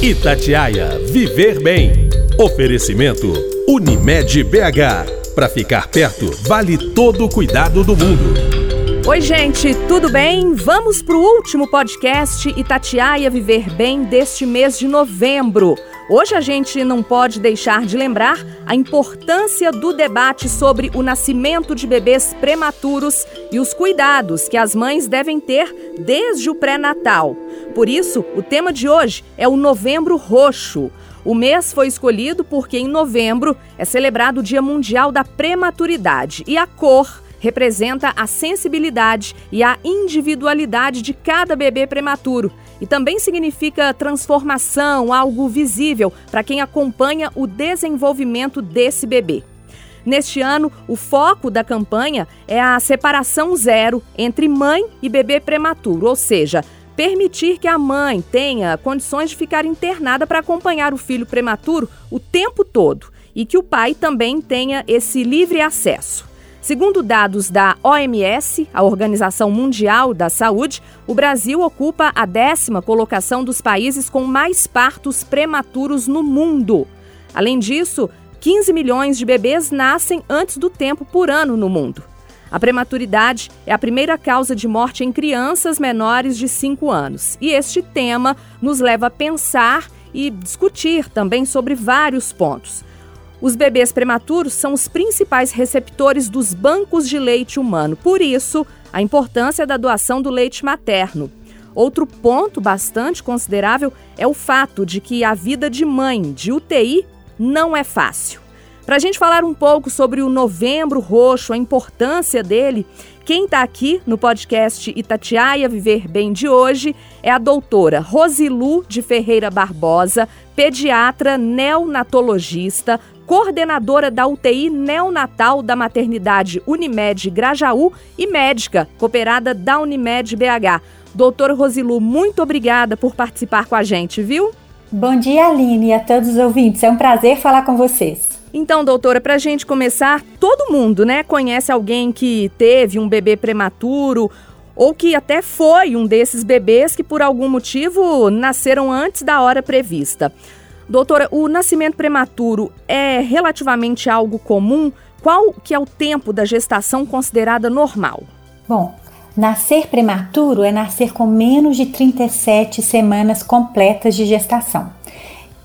Itatiaia Viver Bem. Oferecimento Unimed BH. Para ficar perto, vale todo o cuidado do mundo. Oi, gente, tudo bem? Vamos para o último podcast Itatiaia Viver Bem deste mês de novembro. Hoje a gente não pode deixar de lembrar a importância do debate sobre o nascimento de bebês prematuros e os cuidados que as mães devem ter desde o pré-natal. Por isso, o tema de hoje é o Novembro Roxo. O mês foi escolhido porque em novembro é celebrado o Dia Mundial da Prematuridade e a cor representa a sensibilidade e a individualidade de cada bebê prematuro e também significa transformação, algo visível para quem acompanha o desenvolvimento desse bebê. Neste ano, o foco da campanha é a separação zero entre mãe e bebê prematuro, ou seja, permitir que a mãe tenha condições de ficar internada para acompanhar o filho prematuro o tempo todo e que o pai também tenha esse livre acesso. Segundo dados da OMS, a Organização Mundial da Saúde, o Brasil ocupa a décima colocação dos países com mais partos prematuros no mundo. Além disso, 15 milhões de bebês nascem antes do tempo por ano no mundo. A prematuridade é a primeira causa de morte em crianças menores de 5 anos. E este tema nos leva a pensar e discutir também sobre vários pontos. Os bebês prematuros são os principais receptores dos bancos de leite humano, por isso, a importância da doação do leite materno. Outro ponto bastante considerável é o fato de que a vida de mãe de UTI não é fácil. Para a gente falar um pouco sobre o Novembro Roxo, a importância dele, quem está aqui no podcast Itatiaia Viver Bem de hoje é a doutora Rosilu de Ferreira Barbosa, pediatra neonatologista, coordenadora da UTI neonatal da maternidade Unimed Grajaú e médica cooperada da Unimed BH. Doutora Rosilu, muito obrigada por participar com a gente, viu? Bom dia, Aline, e a todos os ouvintes. É um prazer falar com vocês. Então, doutora, para a gente começar, todo mundo, né, conhece alguém que teve um bebê prematuro ou que até foi um desses bebês que por algum motivo nasceram antes da hora prevista. Doutora, o nascimento prematuro é relativamente algo comum? Qual que é o tempo da gestação considerada normal? Bom, nascer prematuro é nascer com menos de 37 semanas completas de gestação.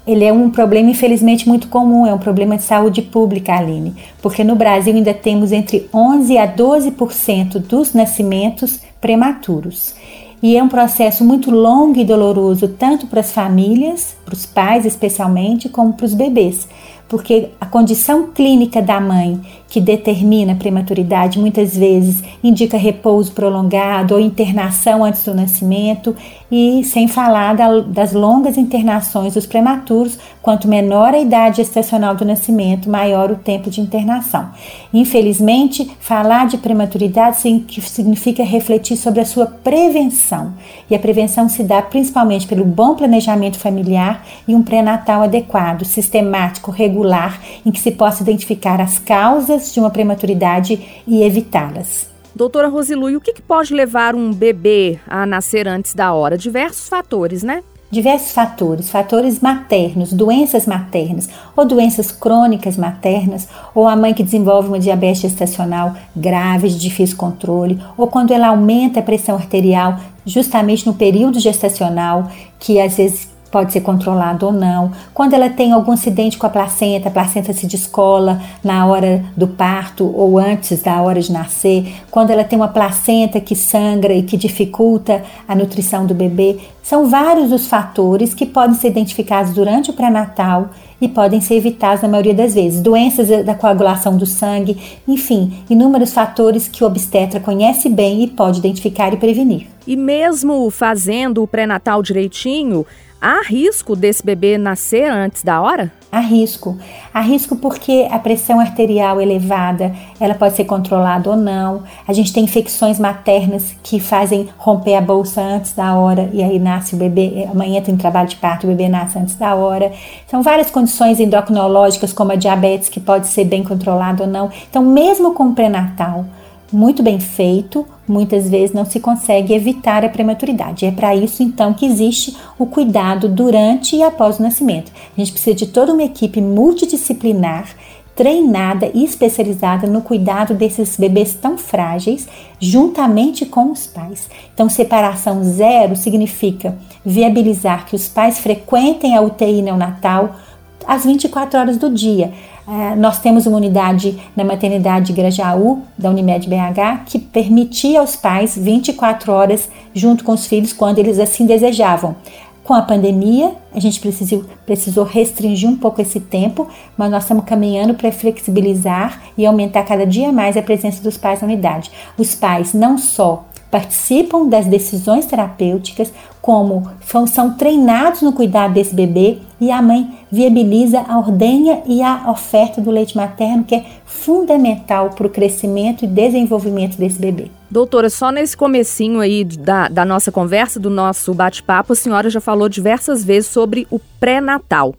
Ele é um problema, infelizmente, muito comum, é um problema de saúde pública, Aline, porque no Brasil ainda temos entre 11 a 12% dos nascimentos prematuros. E é um processo muito longo e doloroso, tanto para as famílias, para os pais especialmente, como para os bebês, porque a condição clínica da mãe que determina a prematuridade muitas vezes indica repouso prolongado ou internação antes do nascimento e sem falar da, das longas internações dos prematuros, quanto menor a idade gestacional do nascimento, maior o tempo de internação. Infelizmente, falar de prematuridade significa refletir sobre a sua prevenção, e a prevenção se dá principalmente pelo bom planejamento familiar e um pré-natal adequado, sistemático, regular, em que se possa identificar as causas de uma prematuridade e evitá-las. Doutora Rosilu, e o que, que pode levar um bebê a nascer antes da hora? Diversos fatores, né? diversos fatores, fatores maternos, doenças maternas, ou doenças crônicas maternas, ou a mãe que desenvolve uma diabetes gestacional grave, de difícil controle, ou quando ela aumenta a pressão arterial justamente no período gestacional, que às vezes pode ser controlado ou não. Quando ela tem algum acidente com a placenta, a placenta se descola na hora do parto ou antes da hora de nascer. Quando ela tem uma placenta que sangra e que dificulta a nutrição do bebê. São vários os fatores que podem ser identificados durante o pré-natal e podem ser evitados na maioria das vezes. Doenças da coagulação do sangue, enfim, inúmeros fatores que o obstetra conhece bem e pode identificar e prevenir. E mesmo fazendo o pré-natal direitinho, Há risco desse bebê nascer antes da hora? Há risco. Há risco porque a pressão arterial elevada, ela pode ser controlada ou não. A gente tem infecções maternas que fazem romper a bolsa antes da hora e aí nasce o bebê, amanhã tem trabalho de parto, o bebê nasce antes da hora. São várias condições endocrinológicas como a diabetes que pode ser bem controlada ou não. Então, mesmo com o pré-natal, muito bem feito, muitas vezes não se consegue evitar a prematuridade. É para isso então que existe o cuidado durante e após o nascimento. A gente precisa de toda uma equipe multidisciplinar treinada e especializada no cuidado desses bebês tão frágeis, juntamente com os pais. Então, separação zero significa viabilizar que os pais frequentem a UTI neonatal às 24 horas do dia. Uh, nós temos uma unidade na maternidade Grajaú, da Unimed BH, que permitia aos pais 24 horas junto com os filhos quando eles assim desejavam. Com a pandemia, a gente precisou, precisou restringir um pouco esse tempo, mas nós estamos caminhando para flexibilizar e aumentar cada dia mais a presença dos pais na unidade. Os pais não só participam das decisões terapêuticas, como são treinados no cuidado desse bebê e a mãe viabiliza a ordenha e a oferta do leite materno, que é fundamental para o crescimento e desenvolvimento desse bebê. Doutora, só nesse comecinho aí da, da nossa conversa, do nosso bate-papo, a senhora já falou diversas vezes sobre o pré-natal.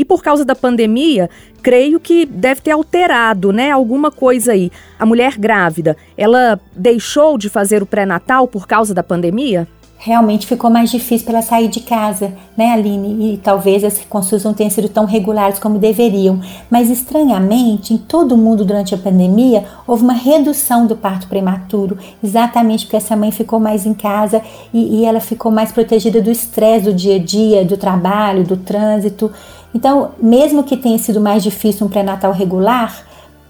E por causa da pandemia, creio que deve ter alterado, né, alguma coisa aí. A mulher grávida, ela deixou de fazer o pré-natal por causa da pandemia? realmente ficou mais difícil para ela sair de casa, né, Aline? E talvez as consultas não tenham sido tão regulares como deveriam. Mas estranhamente, em todo mundo durante a pandemia, houve uma redução do parto prematuro, exatamente porque essa mãe ficou mais em casa e, e ela ficou mais protegida do estresse do dia a dia, do trabalho, do trânsito. Então, mesmo que tenha sido mais difícil um pré-natal regular,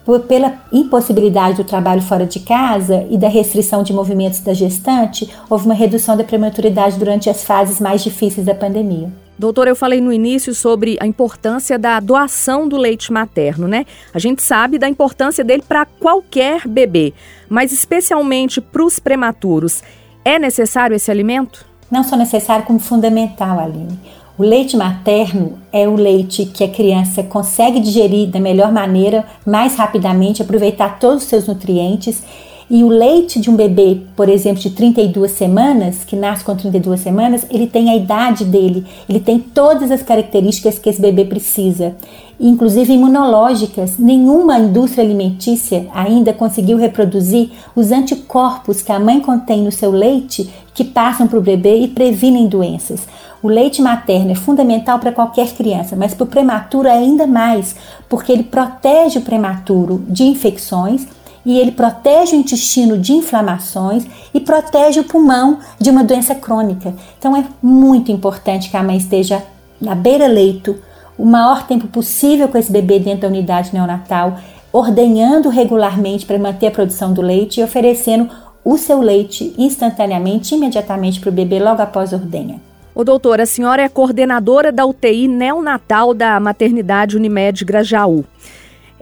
por, pela impossibilidade do trabalho fora de casa e da restrição de movimentos da gestante, houve uma redução da prematuridade durante as fases mais difíceis da pandemia. Doutor, eu falei no início sobre a importância da doação do leite materno, né? A gente sabe da importância dele para qualquer bebê, mas especialmente para os prematuros. É necessário esse alimento? Não só necessário, como fundamental, Aline. O leite materno é o leite que a criança consegue digerir da melhor maneira, mais rapidamente, aproveitar todos os seus nutrientes. E o leite de um bebê, por exemplo, de 32 semanas, que nasce com 32 semanas, ele tem a idade dele, ele tem todas as características que esse bebê precisa, inclusive imunológicas. Nenhuma indústria alimentícia ainda conseguiu reproduzir os anticorpos que a mãe contém no seu leite que passam para o bebê e previnem doenças. O leite materno é fundamental para qualquer criança, mas para o prematuro ainda mais, porque ele protege o prematuro de infecções e ele protege o intestino de inflamações e protege o pulmão de uma doença crônica. Então é muito importante que a mãe esteja na beira-leito o maior tempo possível com esse bebê dentro da unidade neonatal, ordenhando regularmente para manter a produção do leite e oferecendo o seu leite instantaneamente, imediatamente para o bebê logo após a ordenha. Ô doutora, a senhora é coordenadora da UTI neonatal da maternidade Unimed Grajaú.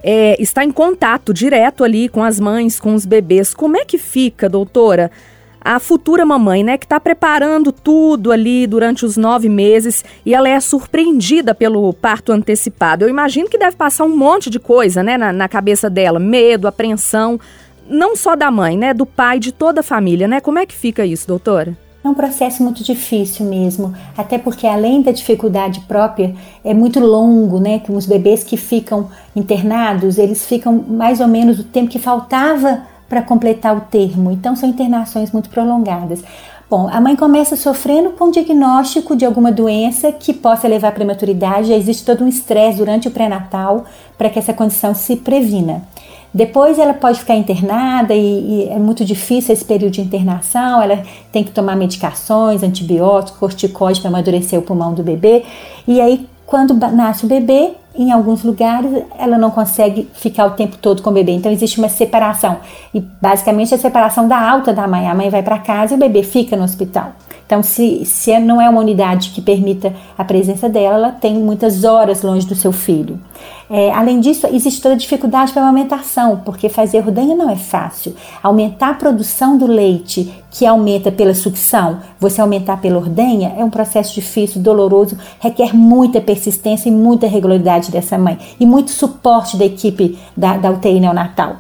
É, está em contato direto ali com as mães, com os bebês. Como é que fica, doutora, a futura mamãe, né, que está preparando tudo ali durante os nove meses e ela é surpreendida pelo parto antecipado? Eu imagino que deve passar um monte de coisa, né, na, na cabeça dela, medo, apreensão, não só da mãe, né, do pai, de toda a família, né? Como é que fica isso, doutora? É um processo muito difícil mesmo, até porque além da dificuldade própria, é muito longo, né? Com os bebês que ficam internados, eles ficam mais ou menos o tempo que faltava para completar o termo. Então são internações muito prolongadas. Bom, a mãe começa sofrendo com diagnóstico de alguma doença que possa levar à prematuridade. Já existe todo um estresse durante o pré-natal para que essa condição se previna. Depois ela pode ficar internada e, e, é muito difícil esse período de internação. Ela tem que tomar medicações, antibióticos, corticoides para amadurecer o pulmão do bebê. E aí, quando nasce o bebê, em alguns lugares ela não consegue ficar o tempo todo com o bebê. Então existe uma separação. E basicamente a separação da alta da mãe. A mãe vai para casa e o bebê fica no hospital. Então, se, se não é uma unidade que permita a presença dela, ela tem muitas horas longe do seu filho. É, além disso, existe toda a dificuldade para a amamentação, porque fazer ordenha não é fácil. Aumentar a produção do leite, que aumenta pela sucção, você aumentar pela ordenha, é um processo difícil, doloroso, requer muita persistência e muita regularidade dessa mãe, e muito suporte da equipe da, da UTI neonatal.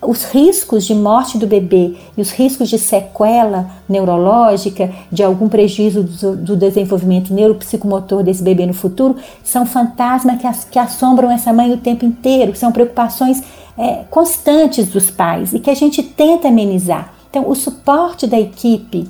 Os riscos de morte do bebê e os riscos de sequela neurológica, de algum prejuízo do, do desenvolvimento neuropsicomotor desse bebê no futuro, são fantasmas que, as, que assombram essa mãe o tempo inteiro, são preocupações é, constantes dos pais e que a gente tenta amenizar. Então, o suporte da equipe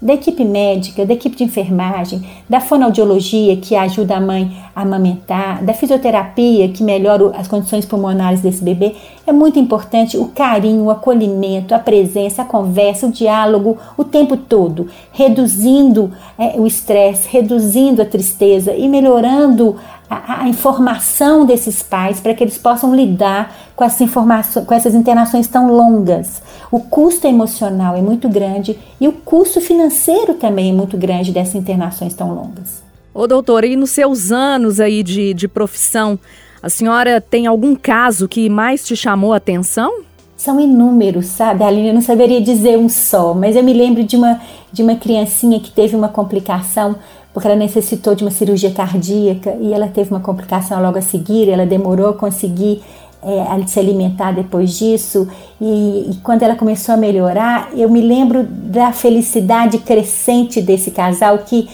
da equipe médica, da equipe de enfermagem, da fonoaudiologia que ajuda a mãe a amamentar, da fisioterapia que melhora as condições pulmonares desse bebê, é muito importante o carinho, o acolhimento, a presença, a conversa, o diálogo o tempo todo, reduzindo é, o estresse, reduzindo a tristeza e melhorando a, a, informação desses pais para que eles possam lidar com essas informações, com essas internações tão longas. O custo emocional é muito grande e o custo financeiro também é muito grande dessas internações tão longas. Ô doutora, e nos seus anos aí de, de profissão, a senhora tem algum caso que mais te chamou a atenção? São inúmeros, sabe, Aline? Eu não saberia dizer um só, mas eu me lembro de uma, de uma criancinha que teve uma complicação porque ela necessitou de uma cirurgia cardíaca e ela teve uma complicação logo a seguir, ela demorou a conseguir é, se alimentar depois disso e, e, quando ela começou a melhorar, eu me lembro da felicidade crescente desse casal que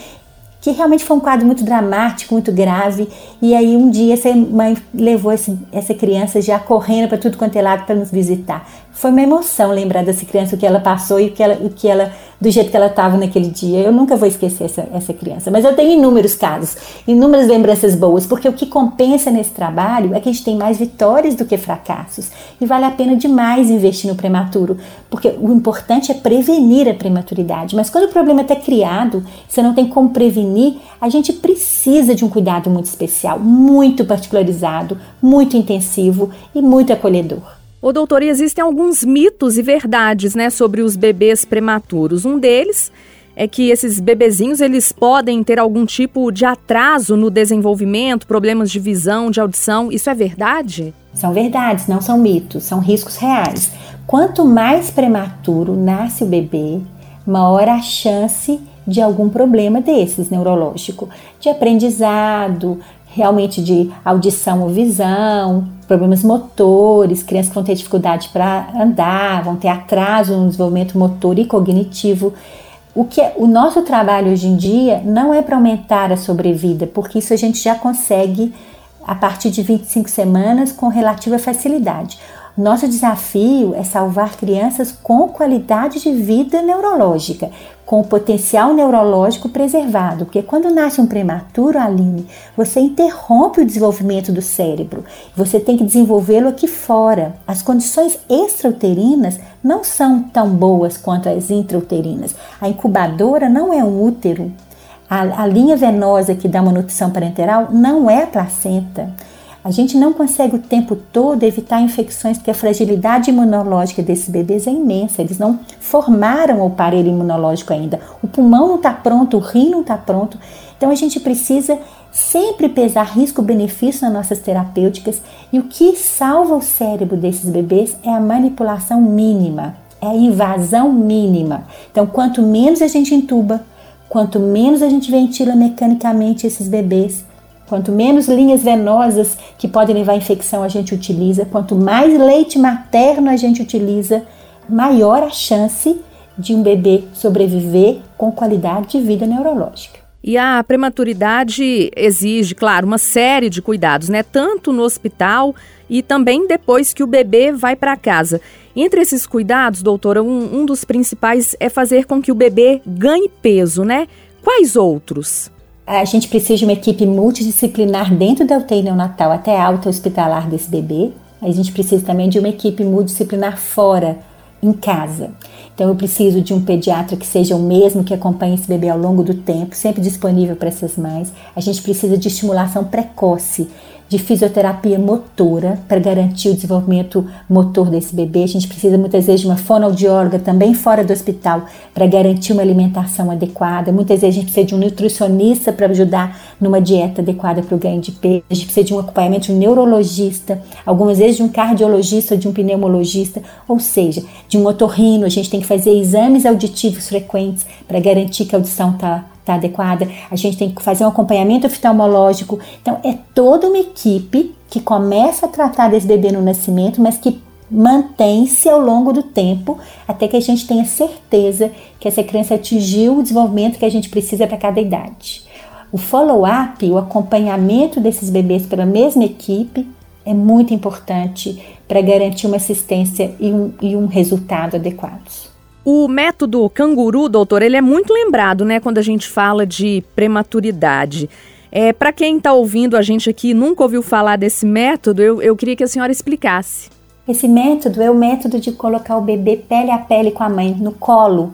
que realmente foi um quadro muito dramático, muito grave. E aí um dia essa mãe levou esse, essa criança já correndo para tudo quanto é lado para nos visitar. Foi uma emoção lembrar dessa criança o que ela passou e o que ela, o que ela do jeito que ela estava naquele dia. Eu nunca vou esquecer essa, essa criança. Mas eu tenho inúmeros casos, inúmeras lembranças boas, porque o que compensa nesse trabalho é que a gente tem mais vitórias do que fracassos. E vale a pena demais investir no prematuro, porque o importante é prevenir a prematuridade. Mas quando o problema está criado, você não tem como prevenir, a gente precisa de um cuidado muito especial, muito particularizado, muito intensivo e muito acolhedor. Ô, doutor, existem alguns mitos e verdades, né, sobre os bebês prematuros. Um deles é que esses bebezinhos eles podem ter algum tipo de atraso no desenvolvimento, problemas de visão, de audição. Isso é verdade? São verdades, não são mitos, são riscos reais. Quanto mais prematuro nasce o bebê, maior a chance de algum problema desses neurológico, de aprendizado, realmente de audição ou visão, problemas motores, crianças que vão ter dificuldade para andar, vão ter atraso no desenvolvimento motor e cognitivo. O que é, o nosso trabalho hoje em dia não é para aumentar a sobrevida, porque isso a gente já consegue a partir de 25 semanas com relativa facilidade. Nosso desafio é salvar crianças com qualidade de vida neurológica, com o potencial neurológico preservado, porque quando nasce um prematuro, Aline, você interrompe o desenvolvimento do cérebro. Você tem que desenvolvê-lo aqui fora. As condições extrauterinas não são tão boas quanto as intrauterinas. A incubadora não é um útero. A, a linha venosa que dá uma nutrição parenteral não é a placenta. A gente não consegue o tempo todo evitar infecções porque a fragilidade imunológica desses bebês é imensa. Eles não formaram o aparelho imunológico ainda. O pulmão não está pronto, o rim não está pronto. Então a gente precisa sempre pesar risco-benefício nas nossas terapêuticas e o que salva o cérebro desses bebês é a manipulação mínima, é a invasão mínima. Então, quanto menos a gente entuba, quanto menos a gente ventila mecanicamente esses bebês, Quanto menos linhas venosas que podem levar à infecção a gente utiliza, quanto mais leite materno a gente utiliza, maior a chance de um bebê sobreviver com qualidade de vida neurológica. E a prematuridade exige, claro, uma série de cuidados, né? Tanto no hospital e também depois que o bebê vai para casa. Entre esses cuidados, doutora, um, um dos principais é fazer com que o bebê ganhe peso, né? Quais outros? A gente precisa de uma equipe multidisciplinar dentro da UTI neonatal até a alta hospitalar desse bebê. A gente precisa também de uma equipe multidisciplinar fora, em casa. Então eu preciso de um pediatra que seja o mesmo que acompanhe esse bebê ao longo do tempo, sempre disponível para essas mães. A gente precisa de estimulação precoce de fisioterapia motora para garantir o desenvolvimento motor desse bebê. A gente precisa muitas vezes de uma fonoaudióloga também fora do hospital para garantir uma alimentação adequada. Muitas vezes a gente precisa de um nutricionista para ajudar numa dieta adequada para o ganho de peso. A gente precisa de um acompanhamento de um neurologista, algumas vezes de um cardiologista, de um pneumologista, ou seja, de um otorrino. A gente tem que fazer exames auditivos frequentes para garantir que a audição está tá adequada, a gente tem que fazer um acompanhamento oftalmológico. Então, é toda uma equipe que começa a tratar desse bebê no nascimento, mas que mantém-se ao longo do tempo até que a gente tenha certeza que essa criança atingiu o desenvolvimento que a gente precisa para cada idade. O follow-up, o acompanhamento desses bebês pela mesma equipe, é muito importante para garantir uma assistência e um, e um resultado adequados. O método canguru, doutor, ele é muito lembrado, né, quando a gente fala de prematuridade. É, para quem está ouvindo a gente aqui e nunca ouviu falar desse método, eu, eu queria que a senhora explicasse. Esse método é o método de colocar o bebê pele a pele com a mãe, no colo,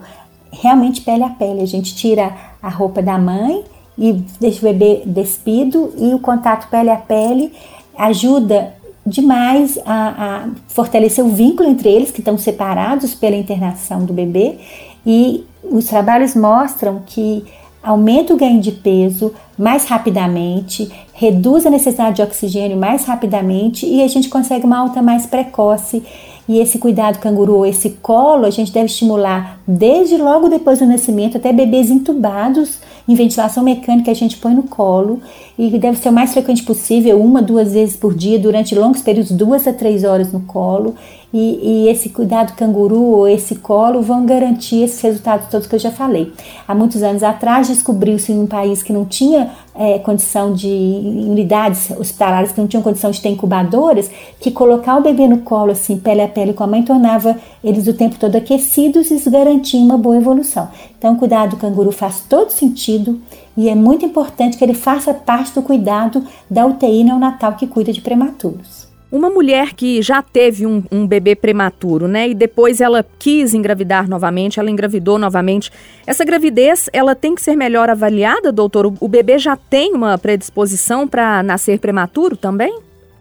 realmente pele a pele. A gente tira a roupa da mãe e deixa o bebê despido e o contato pele a pele ajuda demais a, a, fortalecer o vínculo entre eles, que estão separados pela internação do bebê, e os trabalhos mostram que aumenta o ganho de peso mais rapidamente, reduz a necessidade de oxigênio mais rapidamente e a gente consegue uma alta mais precoce. E esse cuidado canguru, esse colo, a gente deve estimular desde logo depois do nascimento até bebês entubados em ventilação mecânica a gente põe no colo e deve ser o mais frequente possível, uma, duas vezes por dia, durante longos períodos, duas a três horas no colo. E, e, esse cuidado canguru ou esse colo vão garantir esses resultados todos que eu já falei. Há muitos anos atrás descobriu-se em um país que não tinha é, condição de unidades hospitalares que não tinham condição de ter incubadoras, que colocar o bebê no colo assim, pele a pele com a mãe, tornava eles o tempo todo aquecidos e garantia uma boa evolução. Então, o cuidado do canguru faz todo sentido e é muito importante que ele faça parte do cuidado da UTI neonatal que cuida de prematuros. Uma mulher que já teve um, um, bebê prematuro, né, e depois ela quis engravidar novamente, ela engravidou novamente. Essa gravidez, ela tem que ser melhor avaliada, doutor? O, bebê já tem uma predisposição para nascer prematuro também?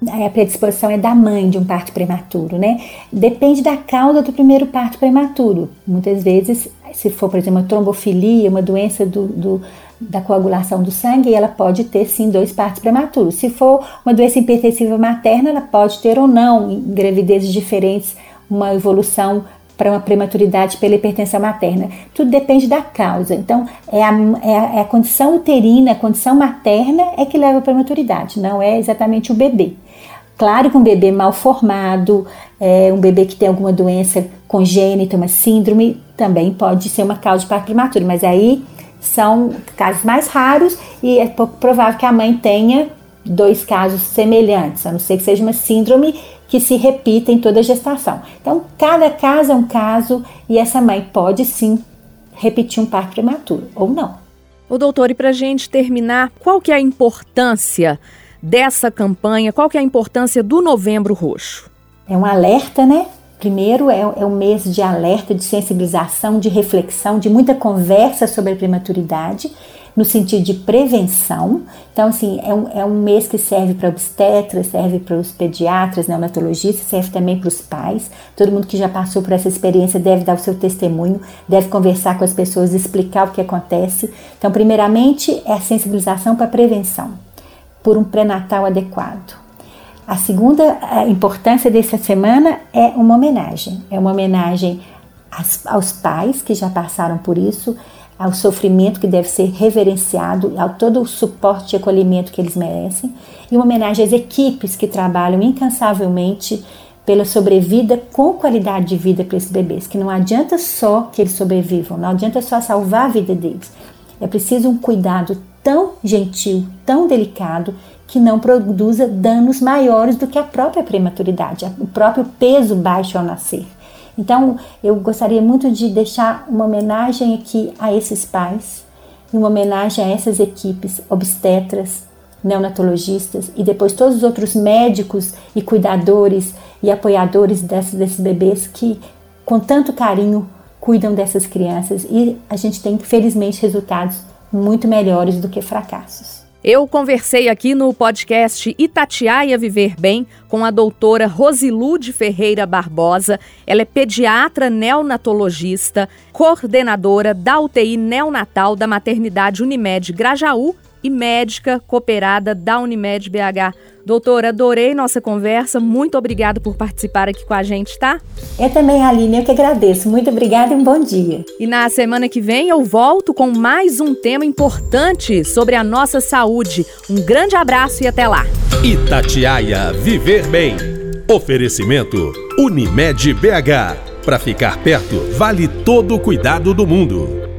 A predisposição é da mãe de um parto prematuro, né? Depende da causa do primeiro parto prematuro. Muitas vezes, se for, por exemplo, uma trombofilia, uma doença do, do da coagulação do sangue, ela pode ter sim dois partos prematuros. Se for uma doença hipertensiva materna, ela pode ter ou não, em gravidezes diferentes, uma evolução para uma prematuridade pela hipertensão materna. Tudo depende da causa. Então, é a, é a, é a condição uterina, a condição materna é que leva à prematuridade, não é exatamente o bebê. Claro que um bebê mal formado, é, um bebê que tem alguma doença congênita, uma síndrome, também pode ser uma causa de parto prematuro, mas aí são casos mais raros e é pouco provável que a mãe tenha dois casos semelhantes, a não ser que seja uma síndrome que se repita em toda a gestação. Então, cada caso é um caso e essa mãe pode sim repetir um parto prematuro ou não. O doutor, e para a gente terminar, qual que é a importância dessa campanha? Qual que é a importância do Novembro Roxo? É um alerta, né? Primeiro é, é um mês de alerta, de sensibilização, de reflexão, de muita conversa sobre a prematuridade, no sentido de prevenção. Então, assim, é um, é um mês que serve para obstetras, serve para os pediatras, neonatologistas, serve também para os pais. Todo mundo que já passou por essa experiência deve dar o seu testemunho, deve conversar com as pessoas, explicar o que acontece. Então, primeiramente, é a sensibilização para a prevenção, por um pré-natal adequado. A segunda importância dessa semana é uma homenagem. É uma homenagem aos, aos pais que já passaram por isso, ao sofrimento que deve ser reverenciado, ao todo o suporte e acolhimento que eles merecem, e uma homenagem às equipes que trabalham incansavelmente pela sobrevida com qualidade de vida para esses bebês, que não adianta só que eles sobrevivam, não adianta só salvar a vida deles. É preciso um cuidado tão gentil, tão delicado, que não produza danos maiores do que a própria prematuridade, o próprio peso baixo ao nascer. Então, eu gostaria muito de deixar uma homenagem aqui a esses pais, e uma homenagem a essas equipes obstetras, neonatologistas e depois todos os outros médicos e cuidadores e apoiadores desses, desses bebês que, com tanto carinho, cuidam dessas crianças e a gente tem, felizmente, resultados muito melhores do que fracassos. Eu conversei aqui no podcast Itatiaia Viver Bem com a doutora Rosilude Ferreira Barbosa. Ela é pediatra neonatologista, coordenadora da UTI neonatal da maternidade Unimed Grajaú e médica cooperada da Unimed BH. Doutora, adorei nossa conversa. Muito obrigada por participar aqui com a gente, tá? Eu também, Aline, eu que agradeço. Muito obrigada e um bom dia. E na semana que vem eu volto com mais um tema importante sobre a nossa saúde. Um grande abraço e até lá. Itatiaia Viver Bem. Oferecimento Unimed BH. Para ficar perto, vale todo o cuidado do mundo.